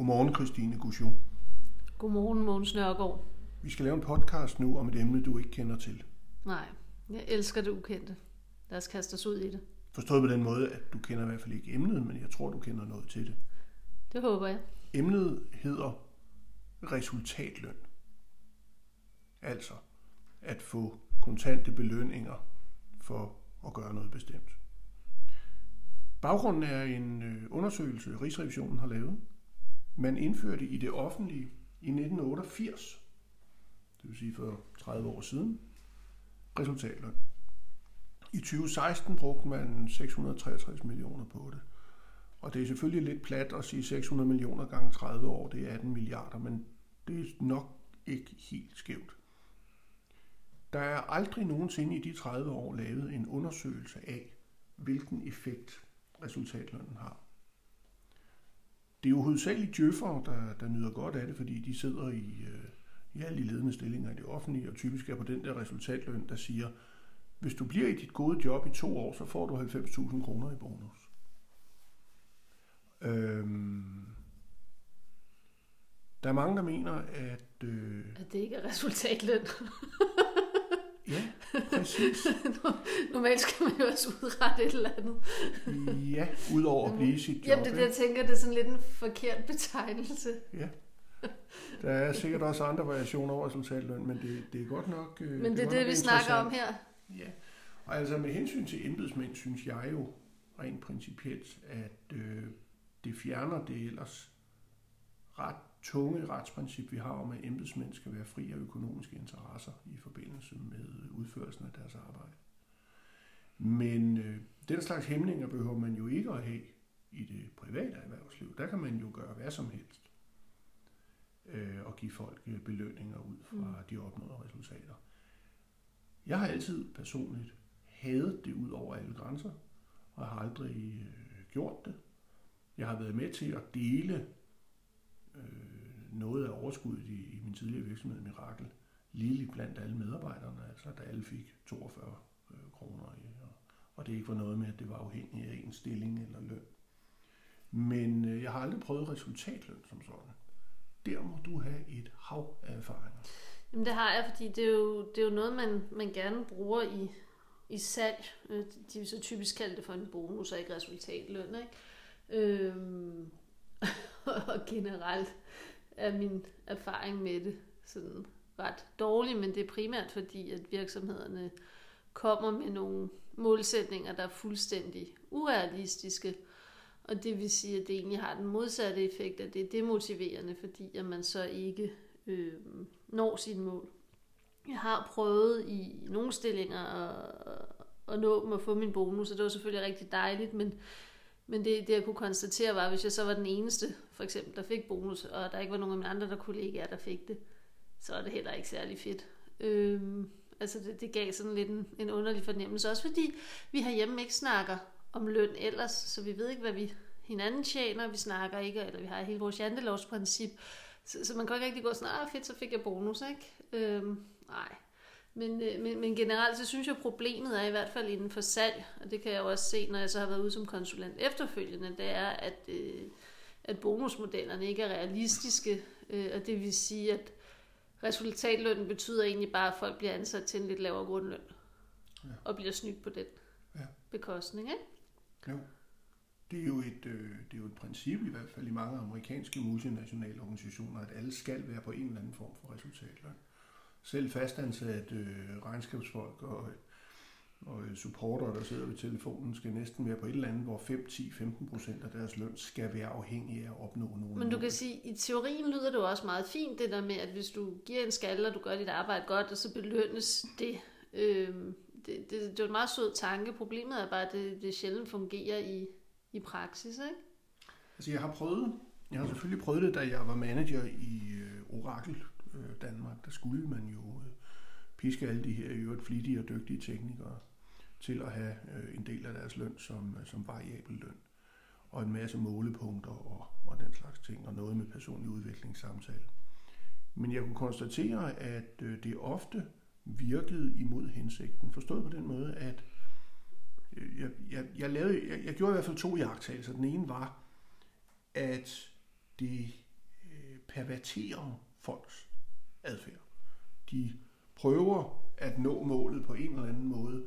Godmorgen, Christine Gouchon. Godmorgen, Mogens Nørgaard. Vi skal lave en podcast nu om et emne, du ikke kender til. Nej, jeg elsker det ukendte. Lad os kaste os ud i det. Forstået på den måde, at du kender i hvert fald ikke emnet, men jeg tror, du kender noget til det. Det håber jeg. Emnet hedder resultatløn. Altså at få kontante belønninger for at gøre noget bestemt. Baggrunden er en øh, undersøgelse, Rigsrevisionen har lavet. Man indførte i det offentlige i 1988, det vil sige for 30 år siden, resultatløn. I 2016 brugte man 663 millioner på det. Og det er selvfølgelig lidt plat at sige 600 millioner gange 30 år, det er 18 milliarder, men det er nok ikke helt skævt. Der er aldrig nogensinde i de 30 år lavet en undersøgelse af, hvilken effekt resultatlønnen har. Det er jo hovedsageligt djøffere, der, der nyder godt af det, fordi de sidder i, øh, i alle de ledende stillinger i det offentlige, og typisk er på den der resultatløn, der siger, hvis du bliver i dit gode job i to år, så får du 90.000 kroner i bonus. Øhm, der er mange, der mener, at... Øh, At det ikke er resultatløn. ja, præcis. Normalt skal man jo også udrette et eller andet. Ja, udover at blive sit job. Jamen det er det, ikke? jeg tænker, det er sådan lidt en forkert betegnelse. Ja. Der er sikkert også andre variationer over resultatløn, men det, det er godt nok... øh, Men det er godt det, vi snakker om her. Ja, og altså med hensyn til embedsmænd, synes jeg jo rent principielt, at øh, det fjerner det ellers ret tunge retsprincip, vi har om, at embedsmænd skal være fri af økonomiske interesser i forbindelse med udførelsen af deres arbejde. Men øh, den slags hæmninger behøver man jo ikke at have i det private erhvervsliv. Der kan man jo gøre hvad som helst øh, og give folk øh, belønninger ud fra Mm. de opnåede resultater. Jeg har altid personligt hadet det ud over alle grænser, og har aldrig øh, gjort det. Jeg har været med til at dele øh, noget af overskuddet i, i min tidligere virksomhed Mirakel, lige blandt alle medarbejderne, altså da alle fik 42 øh, kroner, i, og, og det ikke var noget med, at det var afhængigt af en stilling eller løn. Men øh, jeg har aldrig prøvet resultatløn som sådan. Der må du have et hav af erfaringer. Jamen det har jeg, fordi det er jo, det er jo noget, man, man gerne bruger i, i salg. Øh, de vil så typisk kalde det for en bonus og ikke resultatløn. Ikke? Øhm, og generelt er min erfaring med det sådan ret dårlig, men det er primært fordi, at virksomhederne kommer med nogle målsætninger, der er fuldstændig urealistiske. Og det vil sige, at det egentlig har den modsatte effekt, at det er demotiverende, fordi at man så ikke øh, når sine mål. Jeg har prøvet i nogle stillinger at, at nå dem og få min bonus, og det var selvfølgelig rigtig dejligt, men, men det, det jeg kunne konstatere var, at hvis jeg så var den eneste, for eksempel, der fik bonus, og der ikke var nogen af mine andre der kollegaer, der fik det, så er det heller ikke særlig fedt. Øhm, altså det, det gav sådan lidt en, en underlig fornemmelse, også fordi vi herhjemme ikke snakker om løn ellers, så vi ved ikke, hvad vi hinanden tjener, vi snakker ikke, eller vi har hele vores jantelovsprincip, så, så man kan ikke rigtig gå sådan, ah fedt, så fik jeg bonus, ikke? Øhm, nej. Men, øh, men, men generelt så synes jeg, at problemet er i hvert fald inden for salg, og det kan jeg jo også se, når jeg så har været ude som konsulent efterfølgende, det er, at, øh, at bonusmodellerne ikke er realistiske, øh, og det vil sige, at resultatlønnen betyder egentlig bare, at folk bliver ansat til en lidt lavere grundløn, Ja. og bliver snydt på den Ja. bekostning, ikke? Jo. Det er, jo et, øh, det er jo et princip, i hvert fald i mange amerikanske multinationale organisationer, at alle skal være på en eller anden form for resultatløn. Selv fastansatte øh, regnskabsfolk og, og øh, supporter, der sidder ved telefonen, skal næsten være på et eller andet, hvor 5, 10, 15 procent af deres løn skal være afhængige af at opnå nogle Men du kan sige, i teorien lyder det jo også meget fint, det der med, at hvis du giver en skalle, og du gør dit arbejde godt, og så belønnes det. Øhm, det, det, det er jo en meget sød tanke. Problemet er bare, at det, det sjældent fungerer i, i praksis, ikke? Altså jeg har prøvet, jeg har selvfølgelig prøvet det, da jeg var manager i øh, Oracle øh, Danmark. Der skulle man jo øh, piske alle de her i øvrigt flittige og dygtige teknikere til at have øh, en del af deres løn som, øh, som variabel løn. Og en masse målepunkter og, og den slags ting, og noget med personlig udviklingssamtale. Men jeg kunne konstatere, at øh, det ofte virkede imod hensigten. Forstået på den måde, at øh, jeg, jeg, jeg, lavede, jeg, jeg gjorde i hvert fald to jagttagelser. Den ene var, at det øh, perverterer folks adfærd. De prøver at nå målet på en eller anden måde,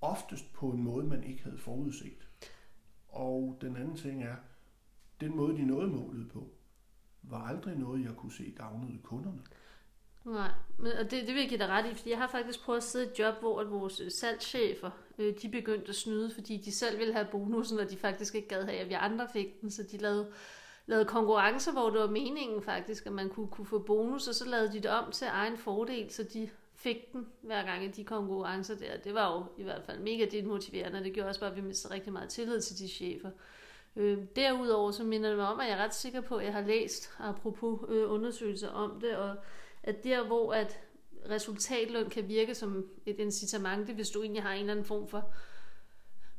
oftest på en måde, man ikke havde forudset. Og den anden ting er, den måde, de nåede målet på, var aldrig noget, jeg kunne se gavnede kunderne. Nej, men, og det, det vil jeg give dig ret i, fordi jeg har faktisk prøvet at sidde i et job, hvor at vores øh, salgschefer, øh, de begyndte at snyde, fordi de selv ville have bonusen, og de faktisk ikke gad have, at vi andre fik den, så de lavede, lavet konkurrencer, hvor det var meningen faktisk, at man kunne, kunne få bonus, og så lavede de det om til egen fordel, så de fik den hver gang i de konkurrencer der. Det var jo i hvert fald mega demotiverende, og det gjorde også bare, at vi mistede rigtig meget tillid til de chefer. Øh, derudover så minder det mig om, at jeg er ret sikker på, at jeg har læst, apropos øh, undersøgelser om det, og at der, hvor at resultatløn kan virke som et incitament, det hvis du egentlig har en eller anden form for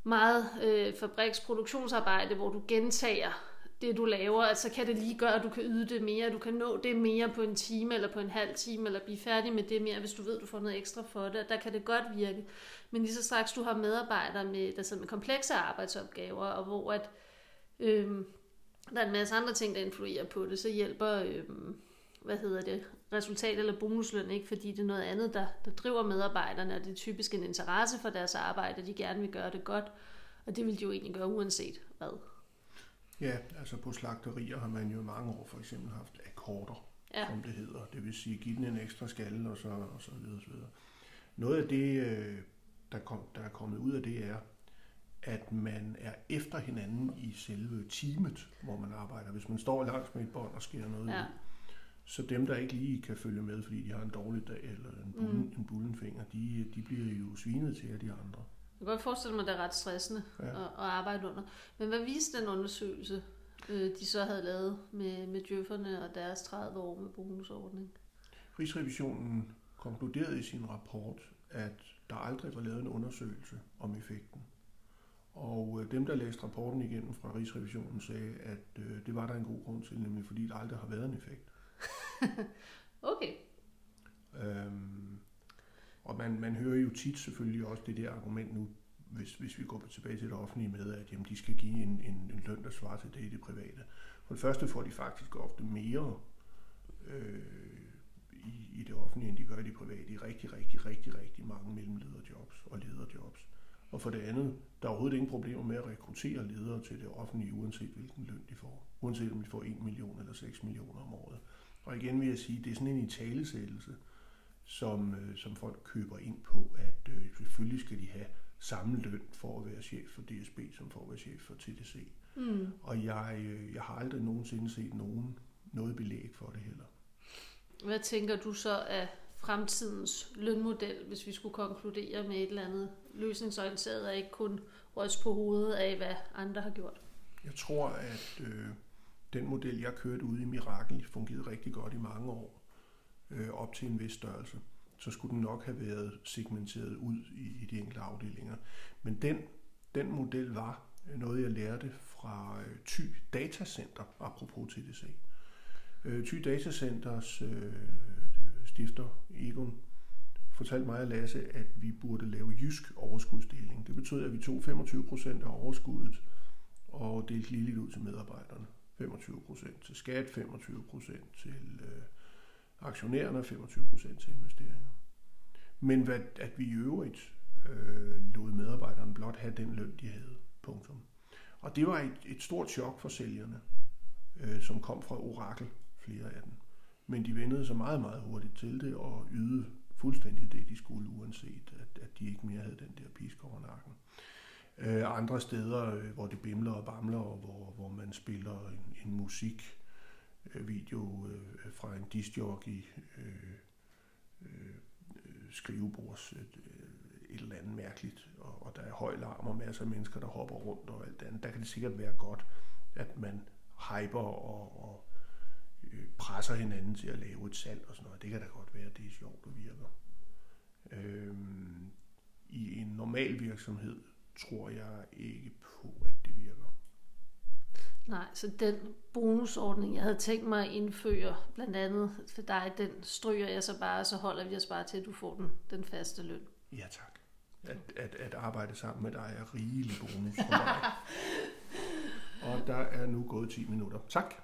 meget øh, fabriksproduktionsarbejde, hvor du gentager det, du laver, at så kan det lige gøre, at du kan yde det mere, du kan nå det mere på en time eller på en halv time, eller blive færdig med det mere, hvis du ved, du får noget ekstra for det. Der kan det godt virke. Men lige så straks du har medarbejdere, med, der sidder med komplekse arbejdsopgaver, og hvor at, øh, der er en masse andre ting, der influerer på det, så hjælper øh, hvad hedder det, resultat eller bonusløn, ikke? fordi det er noget andet, der, der driver medarbejderne, og det er typisk en interesse for deres arbejde, de gerne vil gøre det godt, og det vil de jo egentlig gøre uanset hvad. Ja, altså på slagterier har man jo i mange år for eksempel haft akkorder, ja. som det hedder. Det vil sige, give den en ekstra skalle og så, og så videre, så videre. Noget af det, øh, der, kom, der er kommet ud af det, er, at man er efter hinanden i selve teamet, hvor man arbejder. Hvis man står langs med et bånd og skærer noget ja. ud, så dem, der ikke lige kan følge med, fordi de har en dårlig dag eller en, bullen, mm. en bullenfinger, de, de bliver jo svinet til af de andre. Jeg kan godt forestille mig, at det er ret stressende ja. at, at arbejde under. Men hvad viste den undersøgelse, øh, de så havde lavet med, med djøfferne og deres 30 år med bonusordning? Rigsrevisionen konkluderede i sin rapport, at der aldrig var lavet en undersøgelse om effekten. Og øh, dem, der læste rapporten igennem fra Rigsrevisionen, sagde, at øh, det var der en god grund til, nemlig fordi der aldrig har været en effekt. okay. Øhm, og man, man hører jo tit selvfølgelig også det der argument nu, hvis, hvis vi går tilbage til det offentlige med, at jamen, de skal give en, en, en løn, der svarer til det i det private. For det første får de faktisk ofte mere øh, i, i det offentlige, end de gør i det private, i rigtig, rigtig, rigtig, rigtig mange mellemlederjobs og lederjobs. Og for det andet, der er overhovedet ingen problemer med at rekruttere ledere til det offentlige, uanset hvilken løn de får. Uanset om de får 1 million eller 6 millioner om året. Og igen vil jeg sige, det er sådan en italesættelse, som, øh, som folk køber ind på, at øh, selvfølgelig skal de have samme løn for at være chef for DSB, som for at være chef for TDC. Mm. Og jeg, øh, jeg har aldrig nogensinde set nogen, noget belæg for det heller. Hvad tænker du så af fremtidens lønmodel, hvis vi skulle konkludere med et eller andet løsningsorienteret, og ikke kun ryst på hovedet af, hvad andre har gjort? Jeg tror, at øh, den model, jeg kørte ude i Mirakel, fungerede rigtig godt i mange år, øh, op til en vis størrelse. Så skulle den nok have været segmenteret ud i, i de enkelte afdelinger. Men den, den model var noget, jeg lærte fra øh, Thy Datacenter, apropos TDC. Øh, Thy Datacenters øh, stifter Egon fortalte mig og Lasse, at vi burde lave jysk overskudsdeling. Det betød, at vi tog 25 procent af overskuddet og delte ligeligt ud til medarbejderne. 25 procent til skat, 25 procent til øh, aktionærerne og 25 procent til investeringer. Men hvad, at vi i øvrigt øh, lod medarbejderne blot have den løn, de havde. Punktum. Og det var et, et stort chok for sælgerne, øh, som kom fra Orakel, flere af dem. Men de vendede sig meget, meget hurtigt til det og ydede fuldstændig det, de skulle, uanset at, at de ikke mere havde den der pisk over nakken. Øh, andre steder, øh, hvor det bimler og bamler, og hvor, hvor man spiller en, en Øh, video øh, øh, fra en discjockey øh, øh, øh skrivebords øh, et eller andet mærkeligt, og, og der er høj larm og masser af mennesker, der hopper rundt og alt det andet. Der kan det sikkert være godt, at man hyper og, og øh, presser hinanden til at lave et salg og sådan noget. Det kan da godt være, at det er sjovt og virker. Øh, I en normal virksomhed tror jeg ikke på, at. Nej, så den bonusordning, jeg havde tænkt mig at indføre, blandt andet for dig, den stryger jeg så bare, så holder vi os bare til, at du får den, den faste løn. Ja, tak. At, at, at arbejde sammen med dig er rigelig bonus for mig. Og der er nu gået 10 minutter. Tak.